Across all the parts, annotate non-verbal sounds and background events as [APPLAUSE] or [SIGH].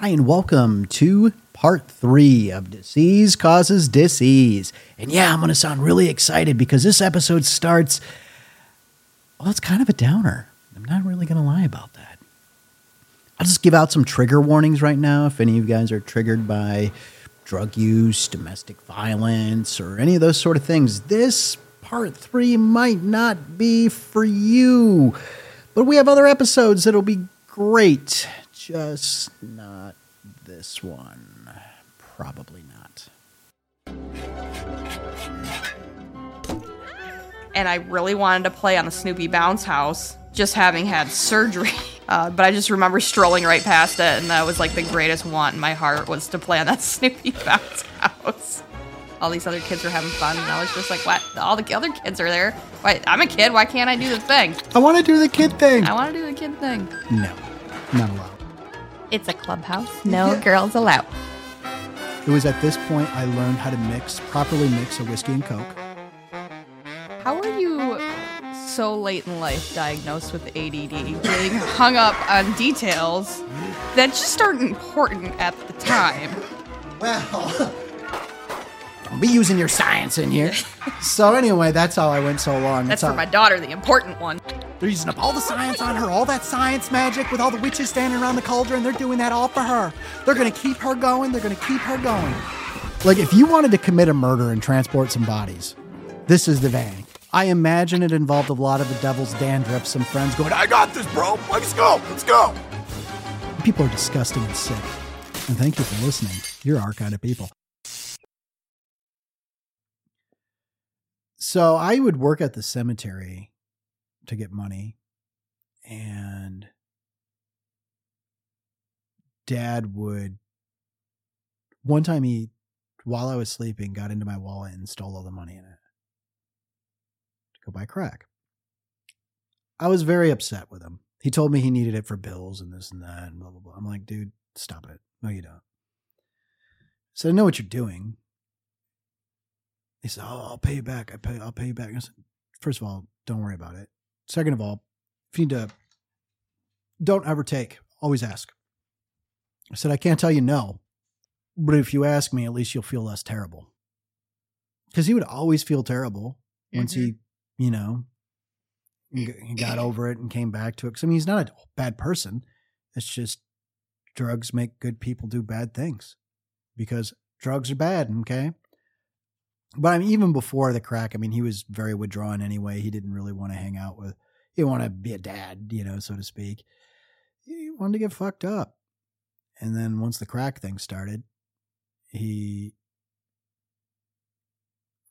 Hi, and welcome to part three of Disease Causes Disease. And yeah, I'm going to sound really excited because this episode starts. Well, it's kind of a downer. I'm not really going to lie about that. I'll just give out some trigger warnings right now if any of you guys are triggered by drug use, domestic violence, or any of those sort of things. This part three might not be for you, but we have other episodes that'll be great. Just not this one. Probably not. and I really wanted to play on the Snoopy Bounce House, just having had surgery. [LAUGHS] Uh, but I just remember strolling right past it, and that was like the greatest want in my heart was to play on that [LAUGHS] Snoopy Bounce House. All these other kids were having fun, and I was just like, "What? All the other kids are there. Why? I'm a kid. Why can't I do the thing? I want to do the kid thing. I want to do the kid thing." No, not allowed. It's a clubhouse. No girls allowed. It was at this point I learned how to mix, properly mix a whiskey and coke. How are you so late in life diagnosed with ADD, getting hung up on details that just aren't important at the time? Well, don't be using your science in here. [LAUGHS] so anyway, that's how I went so long. That's how, for my daughter, the important one. They're using up all the science on her, all that science magic with all the witches standing around the cauldron. They're doing that all for her. They're going to keep her going. They're going to keep her going. Like, if you wanted to commit a murder and transport some bodies, this is the van. I imagine it involved a lot of the devil's dandruff, some friends going, I got this, bro. Let's go. Let's go. People are disgusting and sick. And thank you for listening. You're our kind of people. So I would work at the cemetery to get money. And dad would, one time he, while I was sleeping, got into my wallet and stole all the money in it to go buy crack. I was very upset with him. He told me he needed it for bills and this and that and blah, blah, blah. I'm like, dude, stop it. No, you don't. So I know what you're doing. He said, "Oh, I'll pay you back. I pay. I'll pay you back." I said, First of all, don't worry about it. Second of all, if you need to, don't ever take. Always ask. I said, "I can't tell you no, but if you ask me, at least you'll feel less terrible." Because he would always feel terrible once he, mm-hmm. you know, he got over it and came back to it. 'Cause, I mean, he's not a bad person. It's just drugs make good people do bad things because drugs are bad. Okay. But I mean, even before the crack, I mean, he was very withdrawn anyway. He didn't really want to hang out with, he didn't want to be a dad, you know, so to speak. He wanted to get fucked up. And then once the crack thing started, he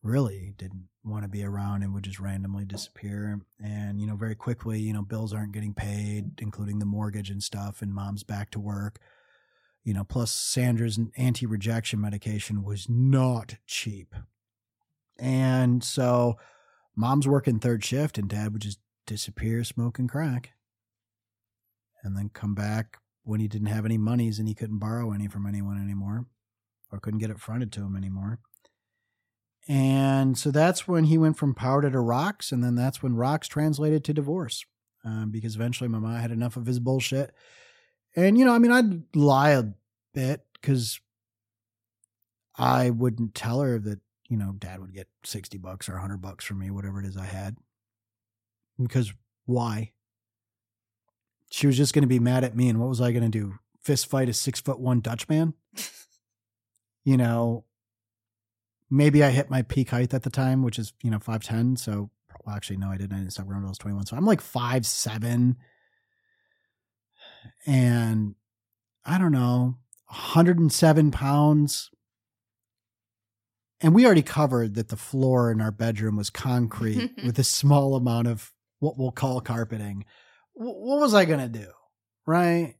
really didn't want to be around and would just randomly disappear. And, you know, very quickly, you know, bills aren't getting paid, including the mortgage and stuff, and mom's back to work. You know, plus Sandra's anti rejection medication was not cheap. And so mom's working third shift and dad would just disappear smoking crack and then come back when he didn't have any monies and he couldn't borrow any from anyone anymore or couldn't get it fronted to him anymore. And so that's when he went from powder to rocks. And then that's when rocks translated to divorce um, because eventually mom had enough of his bullshit. And, you know, I mean, I'd lie a bit because I wouldn't tell her that you know, dad would get 60 bucks or 100 bucks from me, whatever it is I had. Because why? She was just going to be mad at me. And what was I going to do? Fist fight a six foot one Dutch man? [LAUGHS] you know, maybe I hit my peak height at the time, which is, you know, 5'10. So, well, actually, no, I didn't. I didn't stop around until I was 21. So I'm like five seven, And I don't know, 107 pounds and we already covered that the floor in our bedroom was concrete [LAUGHS] with a small amount of what we'll call carpeting. what was I going to do? Right?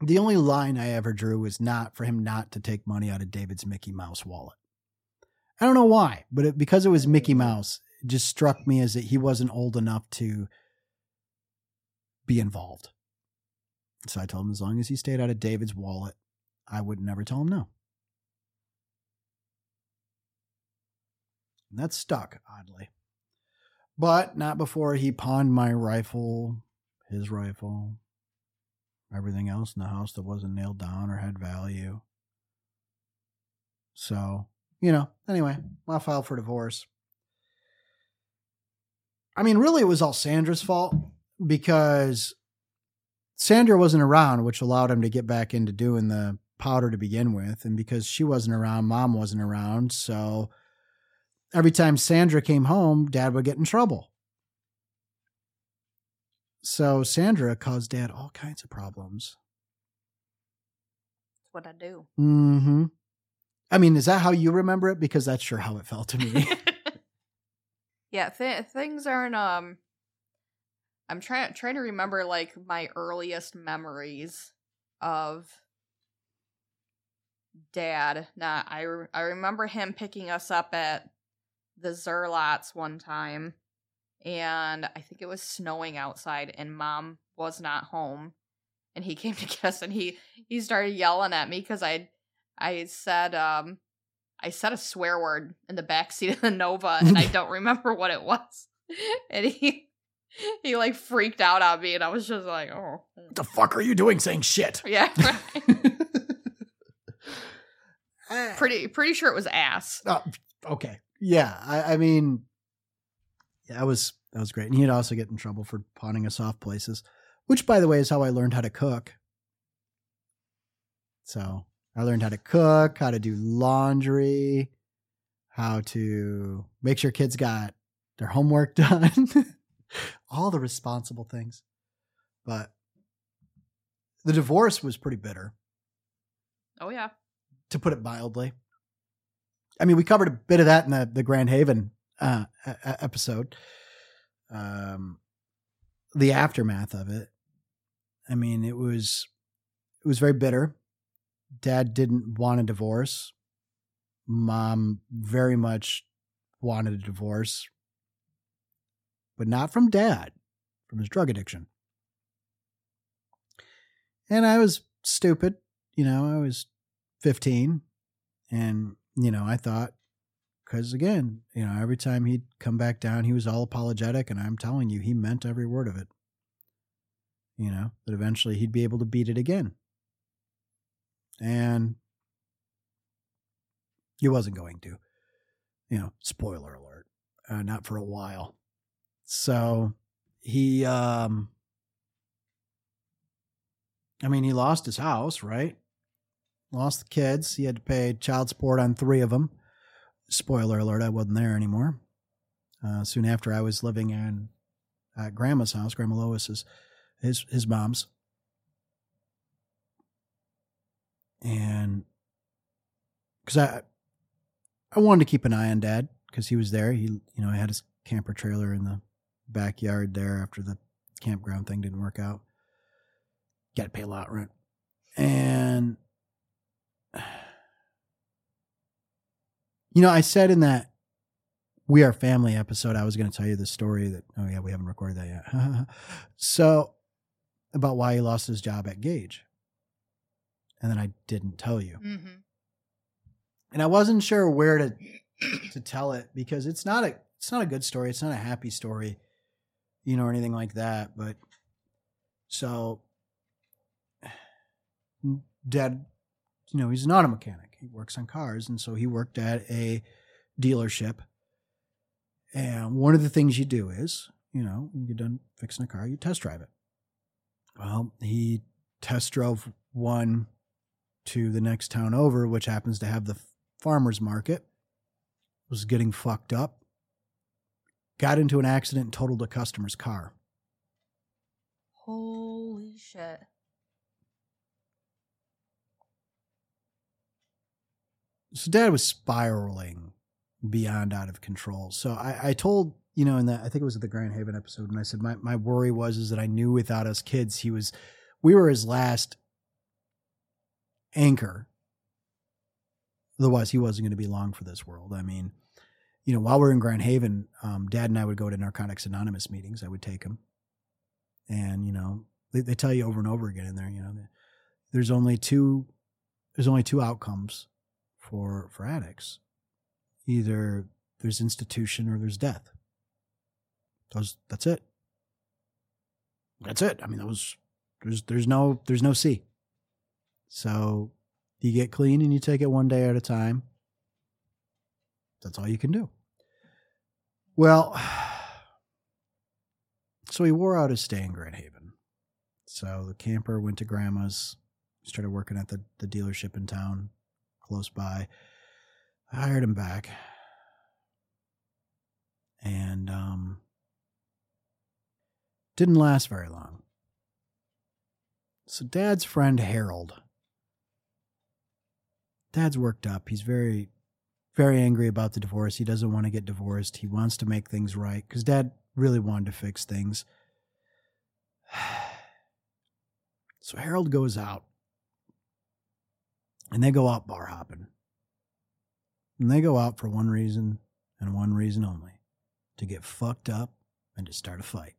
The only line I ever drew was not for him not to take money out of David's Mickey Mouse wallet. I don't know why, but it, because it was Mickey mm. Mouse, it just struck me as that he wasn't old enough to be involved. So I told him as long as he stayed out of David's wallet, I would never tell him no. And that stuck, oddly. But not before he pawned my rifle, his rifle, everything else in the house that wasn't nailed down or had value. So, you know, anyway, I filed for divorce. I mean, really, it was all Sandra's fault because Sandra wasn't around, which allowed him to get back into doing the powder to begin with. And because she wasn't around, mom wasn't around. So every time Sandra came home, dad would get in trouble. So Sandra caused dad all kinds of problems. That's what I do. Mm-hmm. I mean, is that how you remember it? Because that's sure how it felt to me. [LAUGHS] yeah, th- things aren't um I'm trying trying to remember like my earliest memories of dad. Now I re- I remember him picking us up at the Zerlots one time, and I think it was snowing outside, and mom was not home, and he [LAUGHS] came to get us, and he he started yelling at me because I I said um I said a swear word in the back seat of the Nova, and I [LAUGHS] don't remember what it was, [LAUGHS] and he he like freaked out on me, and I was just like, oh, what the fuck are you doing saying shit? yeah, right. pretty pretty sure it was ass. Oh, okay. Yeah. I, I mean, yeah, that was that was great. And he'd also get in trouble for pawning us off places, which, by the way, is how I learned how to cook. So I learned how to cook, how to do laundry, how to make sure kids got their homework [LAUGHS] done, all the responsible things. But the divorce was pretty bitter, Oh yeah. to put it mildly. I mean, we covered a bit of that in the the Grand Haven uh, episode. Um, the aftermath of it. I mean, it was it was very bitter. Dad didn't want a divorce. Mom very much wanted a divorce, but not from dad, from his drug addiction. And I was stupid, you know, I was 15 and you know, I thought, because again, you know, every time he'd come back down, he was all apologetic. And I'm telling you, he meant every word of it. You know, that eventually he'd be able to beat it again. And he wasn't going to. You know, spoiler alert, uh, not for a while. So he, um, I mean, he lost his house, right? Lost the kids. He had to pay child support on three of them. Spoiler alert, I wasn't there anymore. Uh, soon after, I was living in Grandma's house, Grandma Lois's, his his mom's, and because I I wanted to keep an eye on Dad because he was there. He you know I had his camper trailer in the backyard there after the campground thing didn't work out. Got to pay a lot rent, and you know, I said in that We Are Family episode, I was going to tell you the story that, oh, yeah, we haven't recorded that yet. [LAUGHS] so, about why he lost his job at Gage. And then I didn't tell you. Mm-hmm. And I wasn't sure where to to tell it because it's not a it's not a good story. It's not a happy story, you know, or anything like that. But so [SIGHS] dad you know, he's an auto mechanic. He works on cars. And so he worked at a dealership. And one of the things you do is, you know, when you get done fixing a car, you test drive it. Well, he test drove one to the next town over, which happens to have the farmer's market, was getting fucked up, got into an accident and totaled a customer's car. Holy shit. So dad was spiraling beyond out of control. So I, I told, you know, in that I think it was at the Grand Haven episode, and I said my, my worry was is that I knew without us kids, he was we were his last anchor. Otherwise, he wasn't going to be long for this world. I mean, you know, while we are in Grand Haven, um, Dad and I would go to Narcotics Anonymous meetings. I would take him, and you know, they, they tell you over and over again in there, you know, there's only two, there's only two outcomes for for addicts. Either there's institution or there's death. Those that's it. That's it. I mean, was There's there's no there's no C. So you get clean and you take it one day at a time. That's all you can do. Well, [SIGHS] so he wore out his stay in Grand Haven. So the camper went to grandma's, started working at the, the dealership in town close by. I hired him back. And um didn't last very long. So dad's friend Harold. Dad's worked up. He's very very angry about the divorce. He doesn't want to get divorced. He wants to make things right cuz dad really wanted to fix things. [SIGHS] So Harold goes out and they go out bar hopping. And they go out for one reason and one reason only to get fucked up and to start a fight.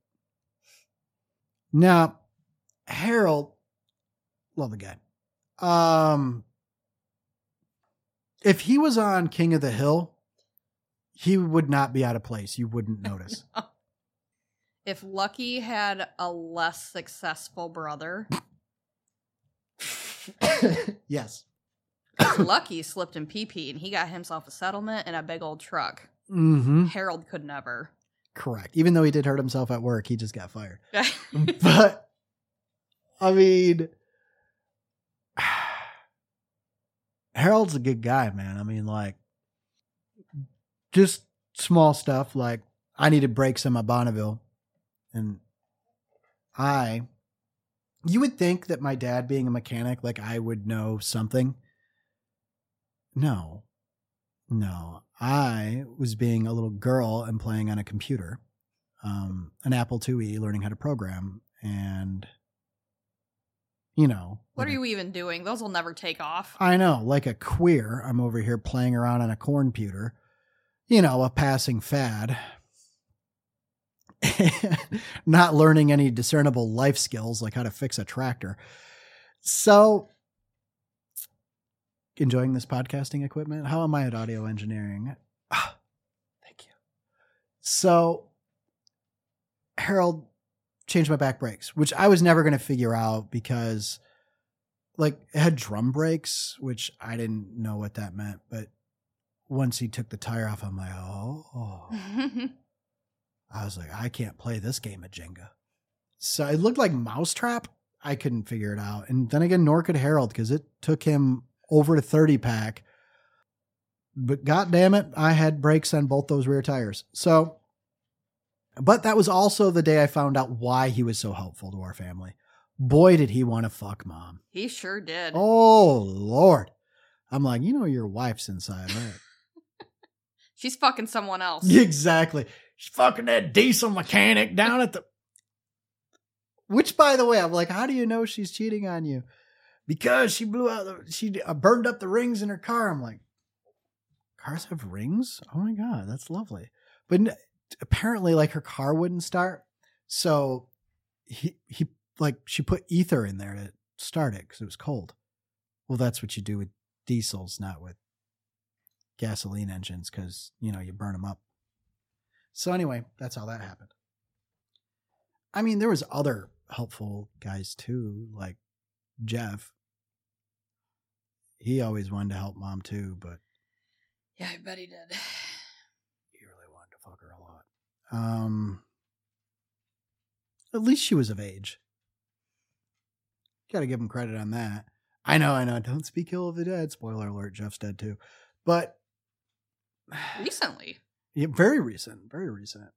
Now, Harold, love the guy. Um, if he was on King of the Hill, he would not be out of place. You wouldn't [LAUGHS] notice. If Lucky had a less successful brother, [LAUGHS] yes. Lucky slipped in PP and he got himself a settlement and a big old truck. Mm-hmm. Harold could never. Correct. Even though he did hurt himself at work, he just got fired. [LAUGHS] but I mean, [SIGHS] Harold's a good guy, man. I mean, like, just small stuff like I needed brakes on my Bonneville, and I. You would think that my dad, being a mechanic, like I would know something. No, no. I was being a little girl and playing on a computer, um, an Apple IIe, learning how to program, and you know, What like are a- you even doing? Those will never take off. I know, like a queer. I'm over here playing around on a cornputer, you know, a passing fad. [LAUGHS] Not learning any discernible life skills like how to fix a tractor. So, enjoying this podcasting equipment. How am I at audio engineering? Ah, [SIGHS] thank you. So, Harold changed my back brakes, which I was never going to figure out because like it had drum brakes, which I didn't know what that meant. But once he took the tire off, I'm like, oh, I was like, I can't play this game of Jenga. So it looked like Mousetrap. I couldn't figure it out. And then again, nor could Harold because it took him over a 30 pack. But god damn it, I had brakes on both those rear tires. So, but that was also the day I found out why he was so helpful to our family. Boy, did he want to fuck mom. he sure did. Oh Lord. I'm like, you know your wife's inside, right? [LAUGHS] She's fucking someone else. [LAUGHS] exactly. She's fucking that diesel mechanic down at the Which by the way, I'm like, how do you know she's cheating on you? Because she blew out the she uh, burned up the rings in her car. I'm like, cars have rings? Oh my god, that's lovely. But apparently like her car wouldn't start. So he he like she put ether in there to start it cuz it was cold. Well, that's what you do with diesels, not with gasoline engines cuz you know, you burn them up. So anyway, that's how that happened. I mean, there was other helpful guys too, like Jeff. He always wanted to help mom too, but Yeah, I bet he did. he really wanted to fuck her a lot. Um, at least she was of age. Got to give him credit on that. I know, I know. Don't speak ill of the dead. Spoiler alert: Jeff's dead too. But Recently. [SIGHS] yeah, very recent, very recent.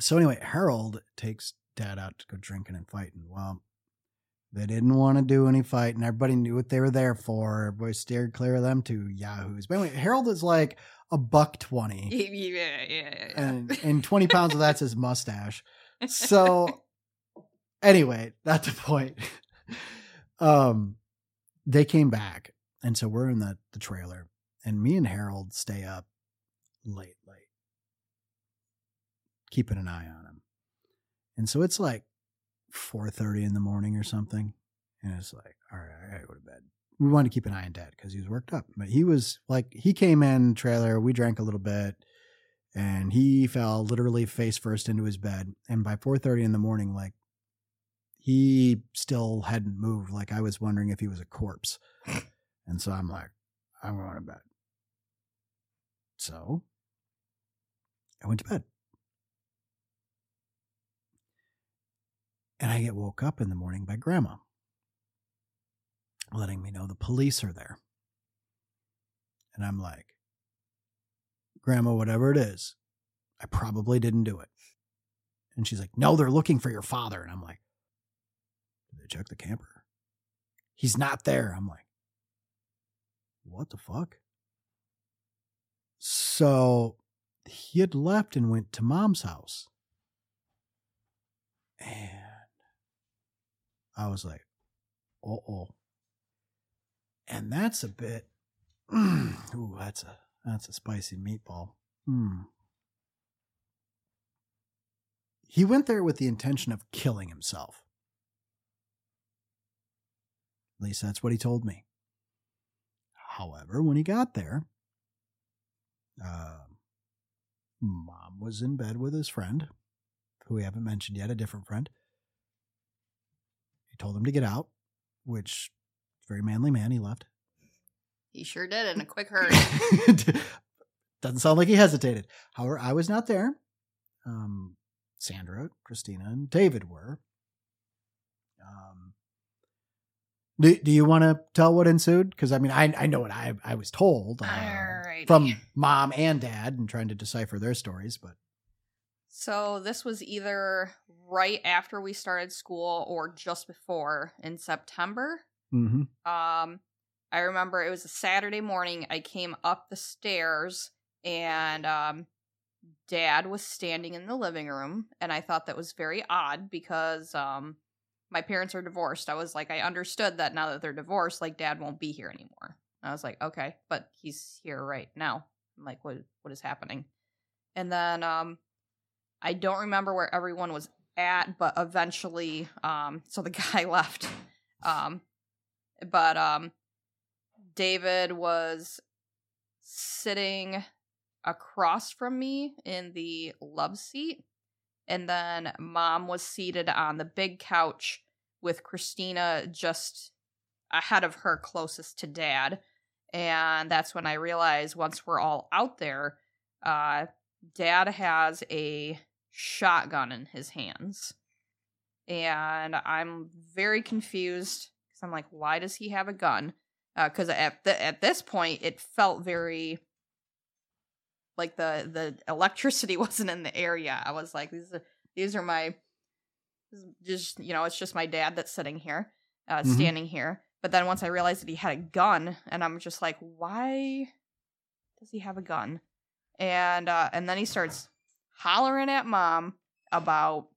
So anyway, Harold takes Dad out to go drinking and fighting. Well, they didn't want two do any fighting. And everybody knew what they were there for. Everybody steered clear of them to yahoos. But anyway, Harold is like a buck twenty [LAUGHS] Yeah, yeah, yeah, yeah. and and 20 pounds of that's his mustache. So [LAUGHS] anyway, that's the point. Um they came back and so we're in the the trailer and me and Harold stay up late late keeping an eye on him. And so it's like 4:30 in the morning or something and it's like all right, I got to go to bed. We wanted to keep an eye on dad cuz he was worked up. But he was like he came in trailer, we drank a little bit and he fell literally face first into his bed and by 4.30 in the morning like he still hadn't moved. Like I was wondering if he was a corpse. [LAUGHS] And so I'm like, I'm going to bed. So I went to bed. And I get woke up in the morning by grandma, letting me know the police are there. And I'm like, Grandma, whatever it is, I probably didn't do it. And she's like, No, they're looking for your father. And I'm like, Did they check the camper? He's not there. I'm like, What the fuck? So he had left and went to mom's house. And I was like, oh, oh. And that's a bit, [CLEARS THROAT] ooh, that's a, that's a spicy meatball. Hmm. He went there with the intention of killing himself. At least that's what he told me. However, when he got there, uh, mom was in bed with his friend, who we haven't mentioned yet, a different friend. He told him to get out, which very manly man. He left. He sure did in a quick [LAUGHS] hurry. Doesn't sound like he hesitated. However, I was not there. Um, Sandra, Christina, and David were. Um, do, do you want to tell what ensued? Because I mean, I I know what I I was told uh, from mom and dad, and trying to decipher their stories. But So this was either right after we started school or just before in September. mm-hmm. Um, I remember it was a Saturday morning. I came up the stairs and um, Dad was standing in the living room, and I thought that was very odd because um, my parents are divorced. I was like, I understood that now that they're divorced, like Dad won't be here anymore. I was like, okay, but he's here right now. I'm like, what what is happening? And then um, I don't remember where everyone was at, but eventually, um, so the [LAUGHS] guy left. Um, but um, David was sitting across from me in the love seat, and then mom was seated on the big couch with Christina just ahead of her, closest to dad. And that's when I realized once we're all out there, uh, dad has a shotgun in his hands. And I'm very confused because I'm like, why does he have a gun? Because at the, at this point, it felt very like the the electricity [LAUGHS] wasn't in the area. I was like, these are these are my this is just you know, it's just my dad that's sitting here, uh, Mhm. standing here. But then once I realized that he had a gun, and I'm just like, why does he have a gun? And uh, and then he starts hollering at mom about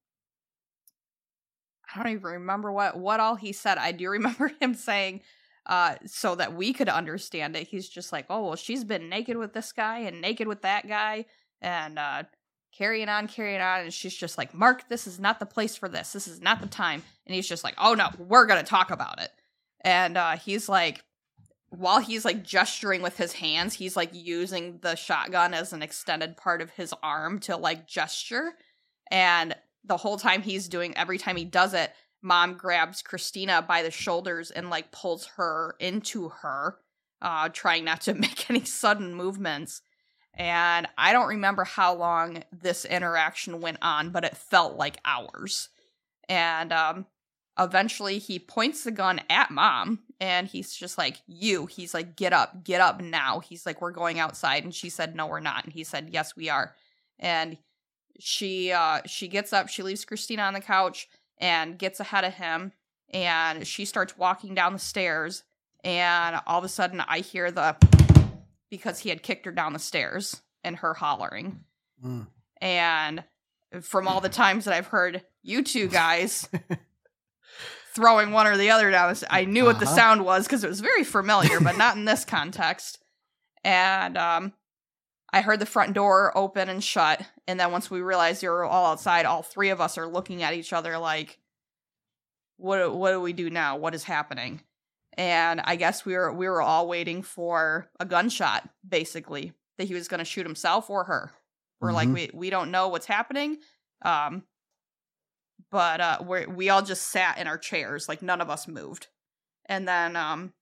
I don't even remember what what all he said. I do [LAUGHS] remember him saying uh so that we could understand it. He's just like, "Oh, well, she's been naked with this guy and naked with that guy and uh carrying on, carrying on." And she's just like, "Mark, this is not the place for this. This is not the time." And he's just like, "Oh no, we're going to talk about it." And uh he's like while he's like gesturing with his hands, he's like using the shotgun as an extended part of his arm to like gesture. And the whole time he's doing, every time he does it, mom grabs Christina by the shoulders and like pulls her into her, uh, trying not to [LAUGHS] make any sudden movements. And I don't remember how long this interaction went on, but it felt like hours. And um, eventually he points the gun at mom and he's just like, You. He's like, Get up, get up now. He's like, We're going outside. And she said, No, we're not. And he said, Yes, we are. And she uh she gets up, she leaves Christina on the couch and gets ahead of him and she starts walking down the stairs and all of a sudden I hear the because he had kicked her down the stairs and her hollering. Mm. And from all the times that I've heard you two guys [LAUGHS] throwing one or the other down, I knew what the Uh-huh. sound was because it was very familiar, but not in this [LAUGHS] context. And um, I heard the front door open and shut. And then once we realized you were all outside, all three of us are looking at each other like, "What? What do we do now? What is happening?" And I guess we were we were all waiting for a gunshot, basically that he was going to shoot himself or her. We're like, Mhm. we we don't know what's happening, um, but uh, we we all just sat in our chairs, like none of us moved. And then um,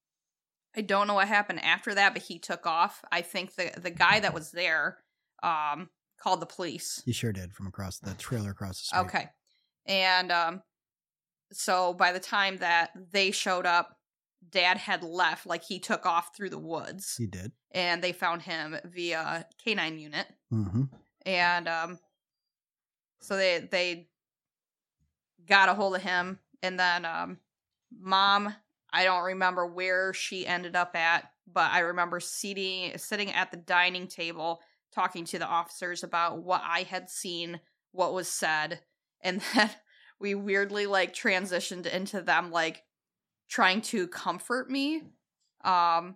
I don't know what happened after that, but he took off. I think the the guy that was there um called the police. You sure did from across the trailer across the street. Okay. And um so by the time that they showed up, dad had left, like he took off through the woods. He did. And they found him via canine unit. Mm-hmm. And um so they they got a hold of him and then um mom I don't remember where she ended up at, but I remember sitting sitting at the dining table talking to the officers about what I had seen, what was said, and [LAUGHS] then we weirdly like transitioned into them like trying to comfort me. Um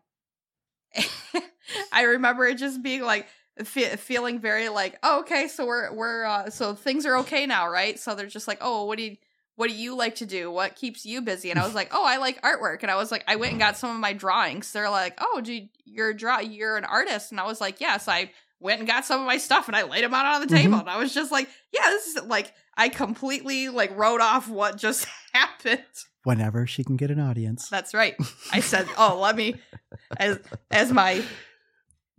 [LAUGHS] I remember it just being like fe- feeling very like, oh, okay, so we're we're uh, so things are okay now, right? So they're just like, oh, what do you what do you like to do? What keeps you busy? And I was like, oh, I like artwork. And I was like, I went and got some of my drawings. They're like, oh, do you, you're draw you're an artist? And I was like, yes, I went and got some of my stuff and I laid them out on the table. Mhm. And I was just like, yeah, this is like I completely like wrote off what just [LAUGHS] happened. Whenever she can get an audience. That's right. I said, "Oh, let me," as as my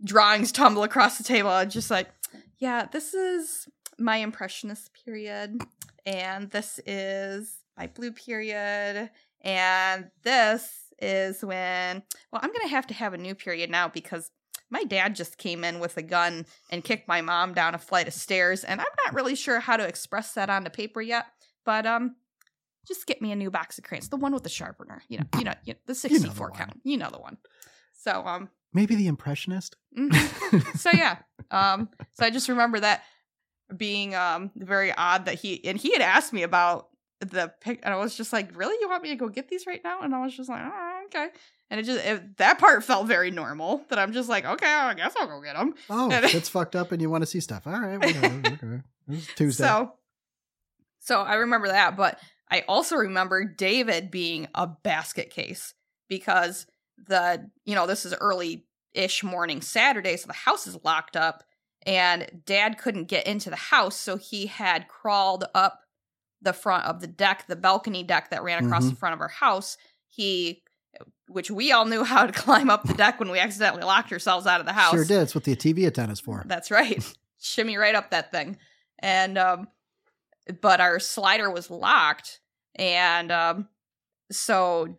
drawings tumble across the table. I'm just like, "Yeah, this is my impressionist period, and this is my blue period, and this is when." Well, I'm gonna have to have a new period now because my dad just came in with a gun and kicked my mom down a flight of stairs, and I'm not really sure how to express that onto paper yet. But um, just get me a new box of crayons, the one with the sharpener. You know, you know, you know the the 64 one. count. You know the one. So um, Maybe the impressionist. mhm. so yeah, um, so I just remember that being um very odd that he and he had asked me about the pic, and I was just like, really, you want me to go get these right now? And I was just like, oh, okay. And it just it, that part felt very normal. That I'm just like, okay, I guess I'll go get them. Oh, And- it's fucked up and you want to see stuff. All right, whatever. [LAUGHS] Tuesday. So, so I remember that, but I also remember David being a basket case because the you know this is early ish morning Saturday, so the house is locked up, and Dad couldn't get into the house, so he had crawled up the front of the deck, the balcony deck that ran across the front of our house. He, which we all knew [LAUGHS] how to climb up the deck when we accidentally locked ourselves out of the house. Sure did. It's what the TV antenna's for. That's right. [LAUGHS] [LAUGHS] Shimmy right up that thing. And um but our slider was locked and um so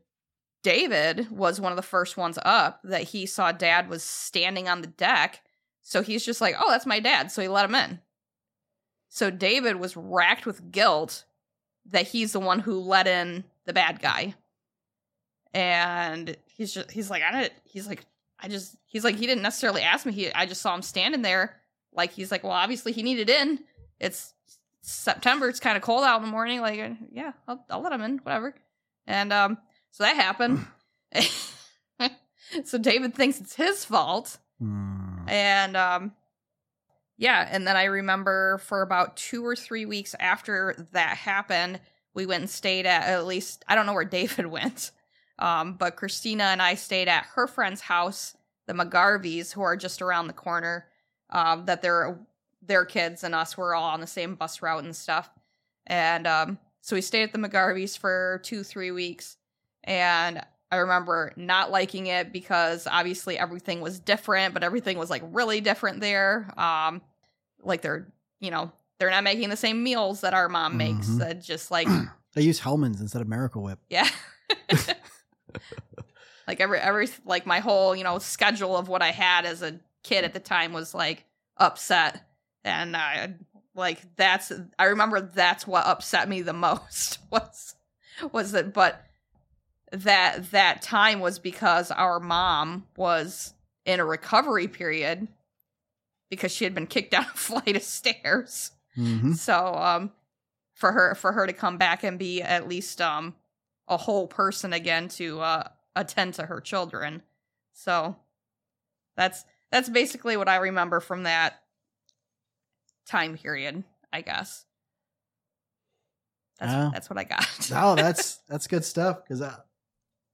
David was one of the first ones up that he saw dad was standing on the deck. So he's just like, "Oh, that's my dad." So he let him in. So David was racked with guilt that he's the one who let in the bad guy. And he's just he's like, "I didn't he's like I just he's like he didn't necessarily ask me. He I just saw him standing there. Like he's like, well, obviously he needed in. It's September. It's kind of cold out in the morning. Like, yeah, I'll, I'll let him in. Whatever. And um, so that happened. [SIGHS] [LAUGHS] so David thinks it's his fault. Hmm. And um yeah, and then I remember for about 2 or 3 weeks after that happened, we went and stayed at at least I don't know where [LAUGHS] David went. Um but Christina and I stayed at her friend's house, the McGarveys who are just around the corner. Um that their their kids and us were all on the same bus route and stuff. And um so we stayed at the McGarveys for 2 3 weeks and I remember not liking it because obviously everything was different, but everything was like really different there. Um, like they're, you know, they're not making the same meals that our mom makes. Mhm. That just like, [CLEARS THROAT] They use Hellmann's instead of Miracle Whip. yeah. [LAUGHS] like every every like my whole you know schedule of what I had as a kid at the time was like upset, and I like that's I remember that's what upset me the [LAUGHS] most was was that but that that time was because our mom was in a recovery period because she had been kicked [LAUGHS] down a flight of stairs. hmm So um for her for her to come back and be at least um a whole person again to uh attend to her children. So that's that's basically what I remember from that time period, I guess. That's Oh. that's what I got. Oh, [LAUGHS] that's that's good stuff. Because, uh,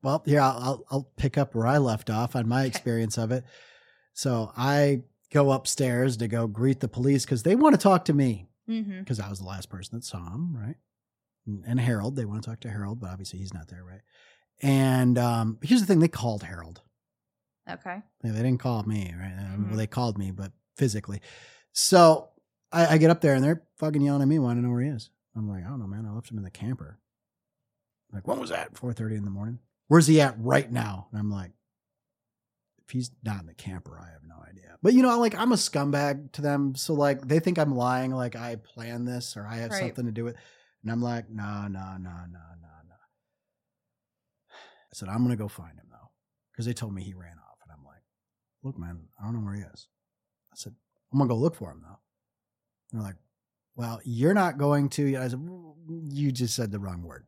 well, here I'll, I'll I'll pick up where I left off on my experience of it. So I go upstairs to go greet the police because they want to talk to me mm-hmm. because I was the last person that saw him, right? and, and Harold. They want to talk to Harold, but obviously he's not there, right? And um, here's the thing: they called Harold. Okay. Yeah, they didn't call me, right? Um, Mhm. Well, they called me, but physically. So I, I get up there and they're fucking yelling at me, wanting to know where he is. I'm like, I don't know, man. I left him in the camper. Like, when was that? 4:30 in the morning. Where's he at right now? And I'm like, if he's not in the camper, I have no idea. But you know, like I'm a scumbag to them, so like they think I'm lying, like I planned this or I have Right. something to do with. And I'm like, no, no, no, no, no, no. I said, I'm gonna go find him though, because they told me he ran off, and I'm like, look, man, I don't know where he is. I said, I'm gonna go look for him though. They're like, well, you're not going to. I said, you just said the wrong word.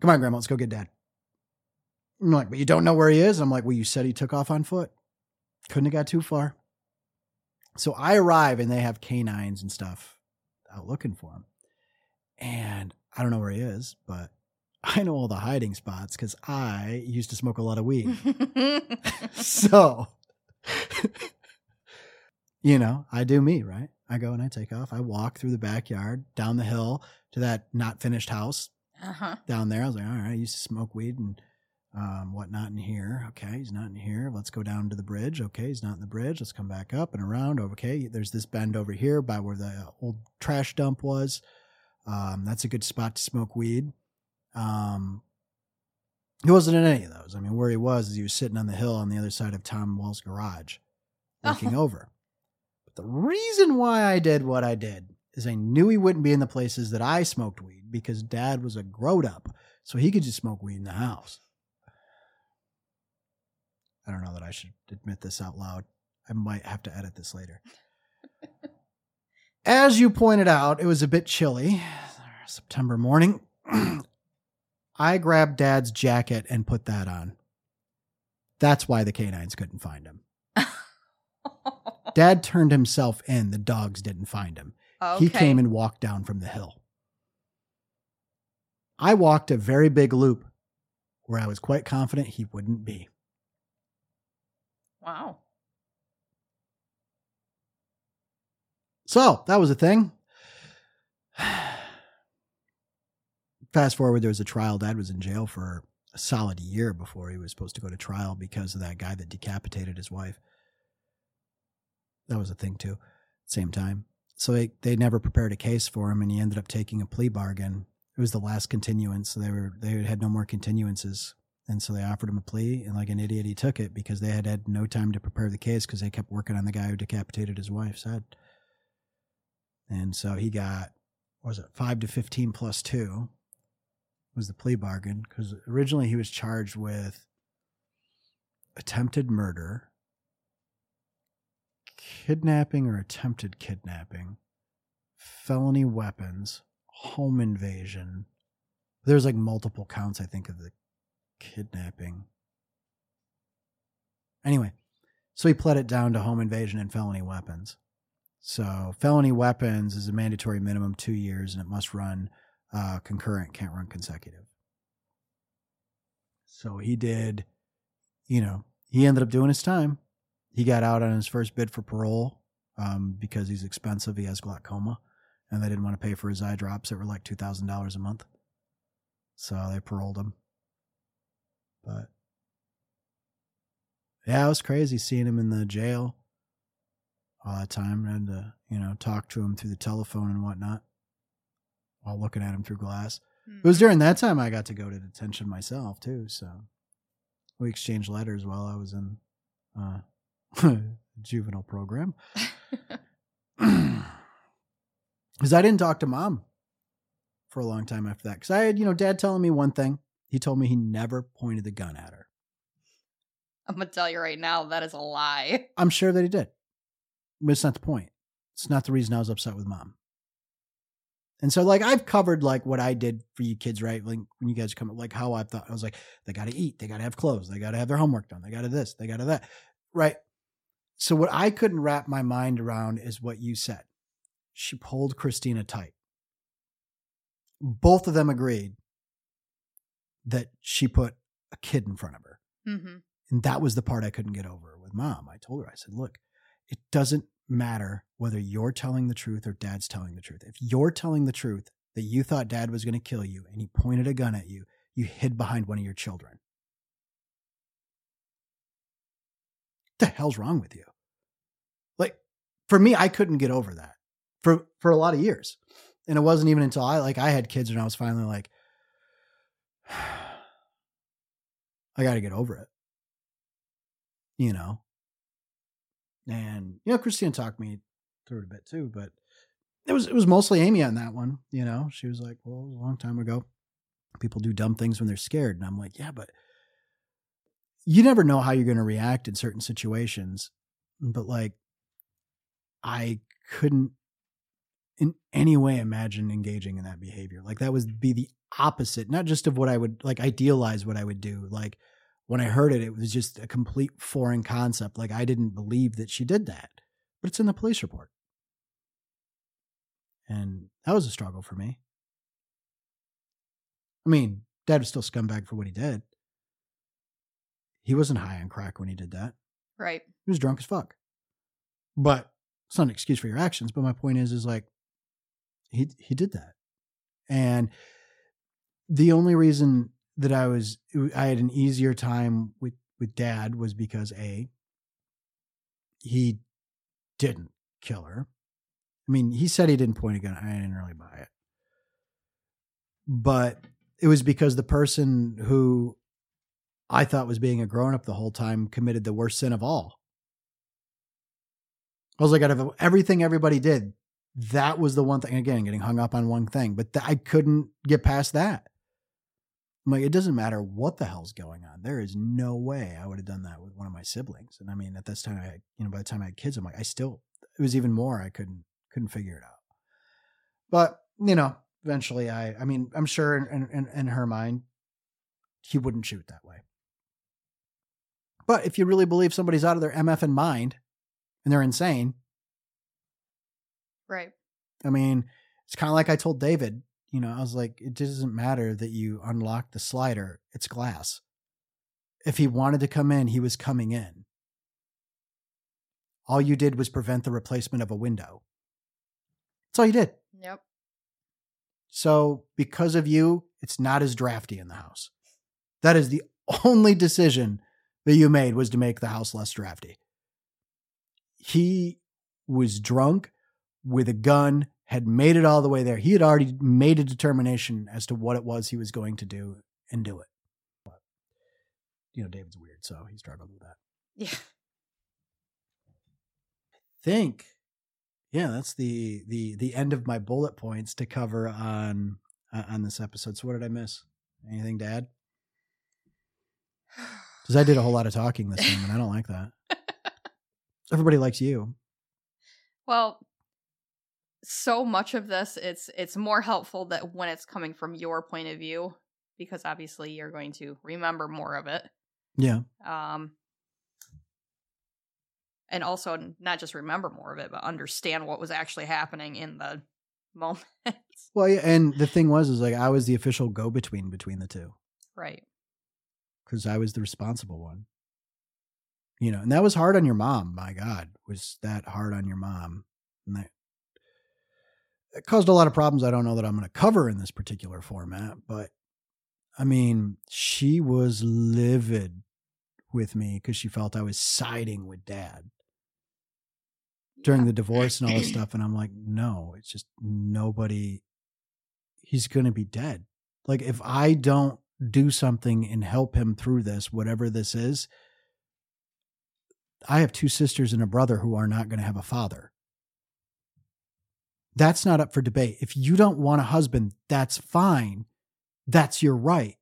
Come on, Grandma, let's go get Dad. I'm like, but you don't know where he is. I'm like, well, you said he took off on foot. Couldn't have got too far. So I arrive and they have canines and stuff out looking for him. And I don't know where he is, but [LAUGHS] I know all the hiding spots because I used to smoke a lot of weed. [LAUGHS] so, [LAUGHS] you know, I do me, right? I go and I take off. I walk through the backyard, down the hill to that not finished house uh-huh. down there. I was like, all right, I used to smoke weed and um, whatnot in here. Okay, he's not in here. Let's go down to the bridge. Okay, he's not in the bridge. Let's come back up and around. Okay, there's this bend over here by where the old trash dump was. Um, that's a good spot to smoke weed. Um, he wasn't in any of those. I mean, where he was is he was sitting on the hill on the other side of Tom Well's garage, looking over. But the reason why I did what I did is I knew he wouldn't be in the places that I smoked weed because Dad was a growed up, so he could just smoke weed in the house. I don't know that I should admit this out loud. I might have to edit this later. [LAUGHS] As you pointed out, it was a bit chilly. September morning. [CLEARS THROAT] I grabbed Dad's jacket and put that on. That's why the canines couldn't find him. [LAUGHS] Dad turned himself in. The dogs didn't find him. okay. He came and walked down from the hill. I walked a very big loop where I was quite confident he wouldn't be. Wow. So that was a thing. Fast forward, there was a trial. Dad was in jail for a solid year before he was supposed to go to trial because of that guy that decapitated his wife. That was a thing too. Same time. So they, they never prepared a case for him and he ended up taking a plea bargain. It was the last continuance. So they were they had no more continuances. And so they offered him a plea and like an idiot he took it because they had had no time to prepare the case because they kept working on the guy who decapitated his wife's head. And so he got, was it, five to 15 plus two was the plea bargain because originally he was charged with attempted murder, kidnapping or attempted kidnapping, felony weapons, home invasion. There's like multiple counts, I think, of the kidnapping. Anyway, so he pled it down to home invasion and felony weapons. So felony weapons is a mandatory minimum two years, and it must run uh, concurrent, can't run consecutive. So he did, you know, he ended up doing his time. He got out on his first bid for parole um, because he's expensive. He has glaucoma, and they didn't want to pay for his eye drops that were like two thousand dollars a month. So they paroled him. But yeah, it was crazy seeing him in the jail all that time and to, you know, talk to him through the telephone and whatnot while looking at him through glass. It was during that time I got to go to detention myself too. So we exchanged letters while I was in uh, [LAUGHS] juvenile program. [LAUGHS] [CLEARS THROAT] Because I didn't talk to mom for a long time after that. Because I had, you know, dad telling me one thing. He told me he never pointed the gun at her. I'm gonna tell you right now that is a lie. I'm sure that he did. But it's not the point. It's not the reason I was upset with mom. And so, like, I've covered like what I did for you kids, right? Like when you guys come, like how I thought I was like, they got to eat, they got to have clothes, they got to have their homework done, they got to this, they got to that, right? So what I couldn't wrap my mind around is what you said. She pulled Christina tight. Both of them agreed that she put a kid in front of her. Mm-hmm. And that was the part I couldn't get over with mom. I told her, I said, look, it doesn't matter whether you're telling the truth or dad's telling the truth. If you're telling the truth, that you thought dad was going to kill you and he pointed a gun at you, you hid behind one of your children. What the hell's wrong with you? Like for me, I couldn't get over that for for a lot of years. And it wasn't even until I like I had kids and I was finally like [SIGHS] I got to get over it. You know. And you know Christina talked me through it a bit too, but it was it was mostly Amy on that one. You know, she was like, "Well, it was a long time ago. People do dumb things when they're scared," and I'm like, "Yeah, but you never know how you're going to react in certain situations." But like, I couldn't in any way imagine engaging in that behavior. Like that would be the opposite, not just of what I would like idealize what I would do. Like when I heard it, it was just a complete foreign concept. Like I didn't believe that she did that, but it's in the police report. And that was a struggle for me. I mean, dad was still scumbag for what he did. He wasn't high on crack when he did that. Right. He was drunk as fuck. But it's not an excuse for your actions. But my point is, is like, he he did that, and the only reason that I was I had an easier time with with dad was because a he didn't kill her. I mean, he said he didn't point a gun. I didn't really buy it. But it was because the person who I thought was being a grown up the whole time committed the worst sin of all. I was like, out of everything everybody did, that was the one thing. Again, getting hung up on one thing, but th- I couldn't get past that. I'm like, it doesn't matter what the hell's going on. There is no way I would have done that with one of my siblings. And I mean, at this time, I had, you know, by the time I had kids, I'm like, I still, it was even more. I couldn't, couldn't figure it out. But you know, eventually, I, I mean, I'm sure in, in, in her mind, he wouldn't shoot that way. But if you really believe somebody's out of their MF and mind and they're insane, Right. I mean, it's kind of like I told David, you know, I was like, it doesn't matter that you unlock the slider, it's glass. If he wanted to come in, he was coming in. All you did was prevent the replacement of a window. That's all you did. Yep. So, because of you, it's not as drafty in the house. That is the [LAUGHS] only decision that you made was to make the house less drafty. He was drunk with a gun, had made it all the way there. He had already made a determination as to what it was he was going to do and do it. But, you know, David's weird, so he struggled with that. Yeah. Think, yeah, that's the the the end of my bullet points to cover on uh, on this episode. So, what did I miss? Anything to add? [SIGHS] Because I did a whole lot of talking this time, and I don't like that. [LAUGHS] Everybody likes you. Well, so much of this it's it's more helpful that when it's coming from your point of view because obviously you're going to remember more of it. Yeah. Um and also not just remember more of it but understand what was actually happening in the [LAUGHS] moment. Well, yeah, and the thing was, is like I was the official go between between the two right. because I was the responsible one. You know, and that was hard on your mom. My God, was that hard on your mom? And that it caused a lot of problems. I don't know that I'm going to cover in this particular format, but I mean, she was livid with me because she felt I was siding with dad during Yeah. the divorce and all this [CLEARS THROAT] stuff. And I'm like, no, it's just nobody, he's going to be dead. Like, if I don't do something and help him through this, whatever this is, I have two sisters and a brother who are not going to have a father. That's not up for debate. If you don't want a husband, that's fine. That's your right.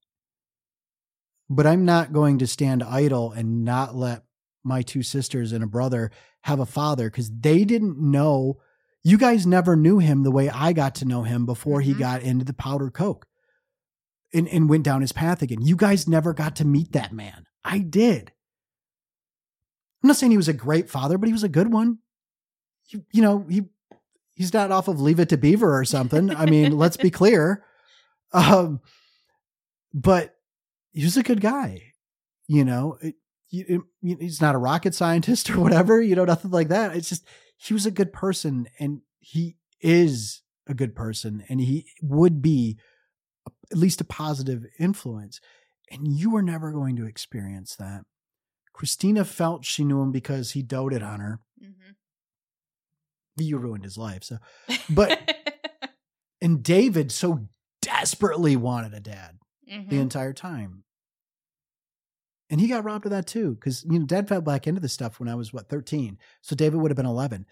But I'm not going to stand idle and not let my two sisters and a brother have a father because they didn't know. You guys never knew him the way I got to know him before he Mhm. got into the powder coke and, and went down his path again. You guys never got to meet that man. I did. I'm not saying he was a great father, but he was a good one. You, you know, he he's not off of Leave It to Beaver or something. I mean, [LAUGHS] let's be clear. Um, but he was a good guy. You know, it, you, it, he's not a rocket scientist or whatever. You know, nothing like that. It's just he was a good person, and he is a good person and he would be at least a positive influence. And you were never going to experience that. Christina felt she knew him because he doted on her. Mhm. You ruined his life. So, but, [LAUGHS] and David so desperately wanted a dad the Mhm. entire time. And he got robbed of that too, because you know, Dad fell back into this stuff when I was what thirteen, so David would have been eleven.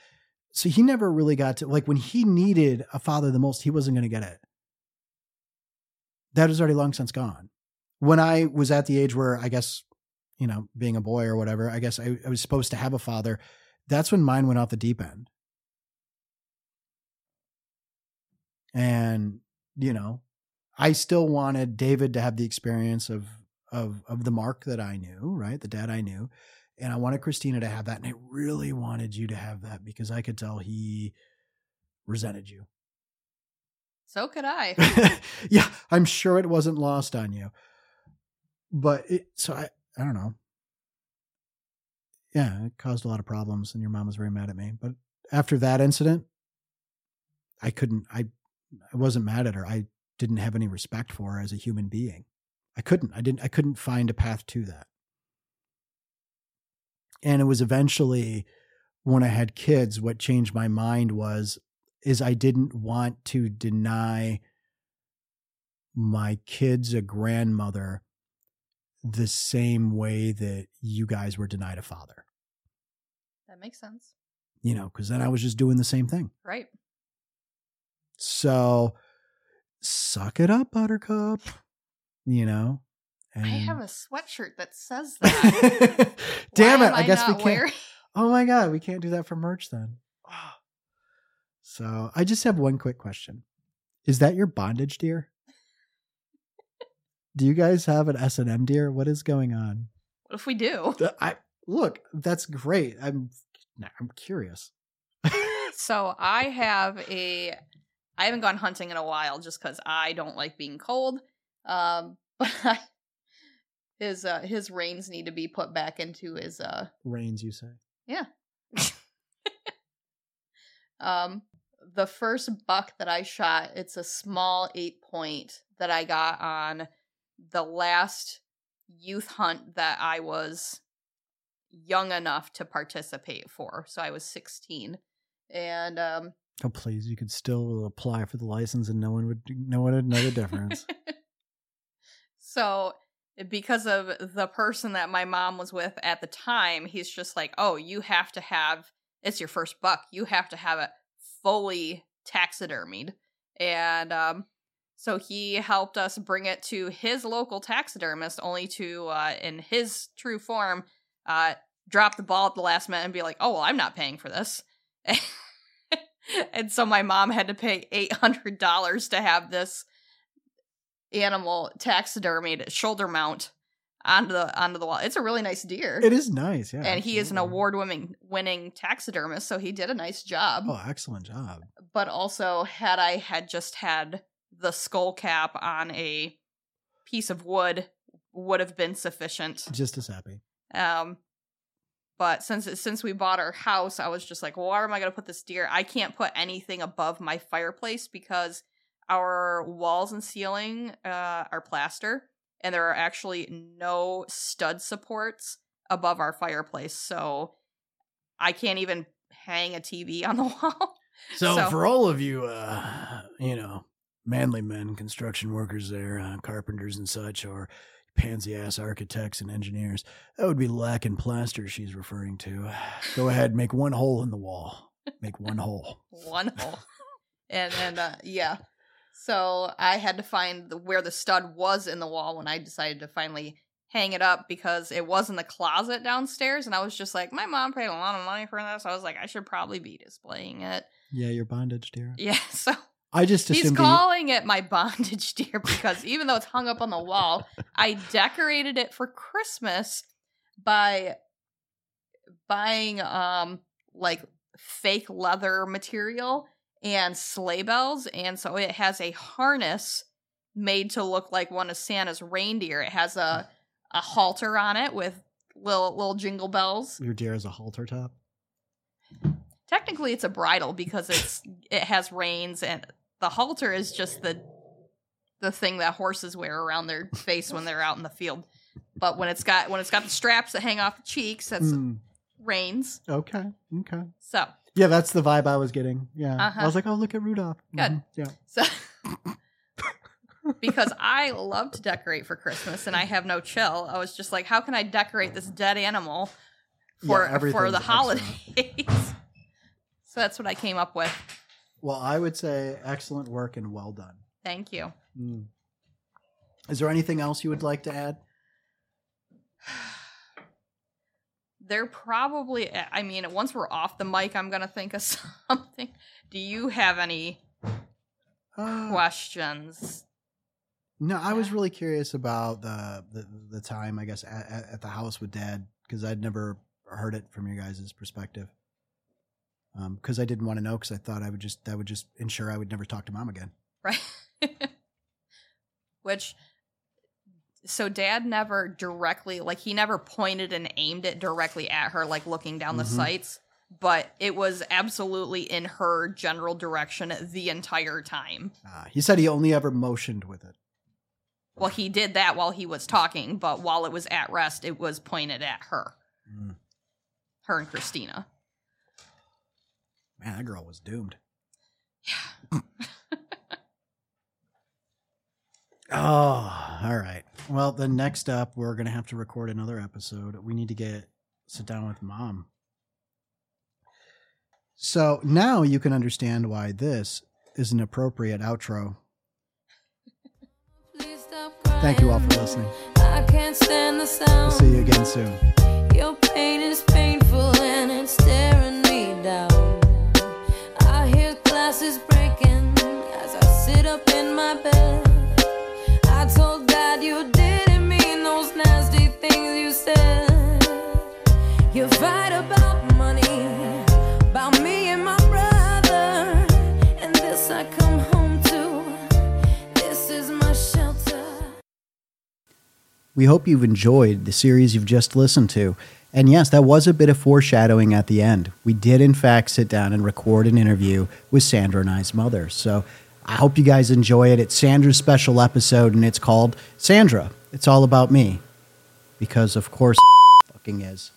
So he never really got to like when he needed a father the most, he wasn't going to get it. That was already long since gone. When I was at the age where I guess, you know, being a boy or whatever, I guess I, I was supposed to have a father. That's when mine went off the deep end. And you know, I still wanted David to have the experience of of of the Mark that I knew, right? The dad I knew. And I wanted Christina to have that. And I really wanted you to have that because I could tell he resented you. so could I. [LAUGHS] yeah, I'm sure it wasn't lost on you. But it so I I don't know. Yeah, it caused a lot of problems and your mom was very mad at me. But after that incident, I couldn't I I wasn't mad at her. I didn't have any respect for her as a human being. I couldn't. I didn't I couldn't find a path to that. And it was eventually when I had kids what changed my mind was is I didn't want to deny my kids a grandmother the same way that you guys were denied a father. that makes sense. You know, cuz then I was just doing the same thing. Right. So suck it up buttercup. You know. I have a sweatshirt that says that. [LAUGHS] Damn it. am I guess we can't wearing- [LAUGHS] Oh my god, we can't do that for merch then. So I just have one quick question. Is that your bondage deer? do you guys have an S and M deer? What is going on? What if we do? I look, that's great. I'm I'm curious. So I have a. I haven't gone hunting in a while just because I don't like being cold. Um, [LAUGHS] but I, his uh, his reins need to be put back into his uh Rains, you say? Yeah. um the first buck that I shot. It's a small eight point that I got on the last youth hunt that I was young enough to participate for. So I was sixteen, and um Oh please, you could still apply for the license and no one would no one would know the difference. [LAUGHS] so because of the person that my mom was with at the time, he's just like, "Oh, you have to have it's your first buck. You have to have it fully taxidermied." And um so he helped us bring it to his local taxidermist only to uh in his true form uh drop the ball at the last minute and be like, "Oh, well, I'm not paying for this." [LAUGHS] and so my mom had to pay $800 to have this animal taxidermied shoulder mount onto the onto the wall. It's a really nice deer. it is nice, yeah. and he is an award winning winning taxidermist, so he did a nice job. Oh, excellent job. But also had I had just had the skull cap on a piece of wood would have been sufficient. Just as happy. Um but since since we bought our house, I was just like, well, where am I going to put this deer? I can't put anything above my fireplace because our walls and ceiling uh, are plaster, and there are actually no stud supports above our fireplace, so I can't even hang a TV on the [LAUGHS] wall. So, So- for all of you, uh, you know, manly men, construction workers, there, uh, carpenters and such, or pansy ass architects and engineers, that would be lacking plaster. She's referring to. [SIGHS] Go ahead, make one hole in the wall. Make one hole. [LAUGHS] one hole. And then uh yeah. So I had to find the, where the stud was in the wall when I decided to finally hang it up because it was in the closet downstairs and I was just like my mom paid a lot of money for this. I was like I should probably be displaying it. Yeah, your bondage, deer. Yeah, [LAUGHS] so I just he's calling it my bondage [LAUGHS] deer because even though it's hung up on the wall, I decorated it for Christmas by buying um like fake leather material and sleigh bells and so it has a harness made to look like one of Santa's reindeer. It has a a halter on it with little little jingle bells. your deer has a halter top. Technically it's a bridle because it's it has reins and the halter is just the the thing that horses wear around their face when they're out in the field. But when it's got when it's got the straps that hang off the cheeks, that's Mm, reins. okay. Okay. So Yeah, that's the vibe I was getting. Yeah. Uh-huh. I was like, oh, look at Rudolph. Good. Mhm, Yeah. So, [LAUGHS] because I love to decorate for Christmas and I have no chill, I was just like, how can I decorate this dead animal for Yeah, for the holidays? [LAUGHS] so that's what I came up with. Well, I would say excellent work and well done. Thank you. Mm. Is there anything else you would like to add? [SIGHS] There probably, I mean, once we're off the mic, I'm gonna think of [LAUGHS] something. Do you have any Uh, questions? No, I was really curious about the the, the time I guess at- at the house with Dad because I'd never heard it from your guys' perspective. Because I didn't want to know because I thought I would just that would just ensure I would never talk to Mom again. right? [LAUGHS] Which, so dad never directly, like, he never pointed and aimed it directly at her, like looking down the Mhm. sights, but it was absolutely in her general direction the entire time. Uh, he said he only ever motioned with it. Well, he did that while he was talking, but while it was at rest, it was pointed at her, Mm. her and Christina. Man, that girl was doomed. Yeah. Oh, [LAUGHS] all right. Well, then next up, we're gonna have to record another episode. We need to get sit down with Mom. So now you can understand why this is an appropriate outro. Thank you all for listening. I can't stand the We'll see you again soon. Your pain is painful and it's staring hear glasses breaking as I sit up in my bed. I told you didn't mean those nasty things you said. You fight about money, about me and my brother. And this I come home to. This is my shelter. We hope you've enjoyed the series you've just listened to. And yes, that was a bit of foreshadowing at the end. We did, in fact, sit down and record an interview with Sandra and I's mother. So I hope you guys enjoy it. It's Sandra's special episode, and it's called Sandra. It's all about me. Because, of course, [LAUGHS] it fucking is.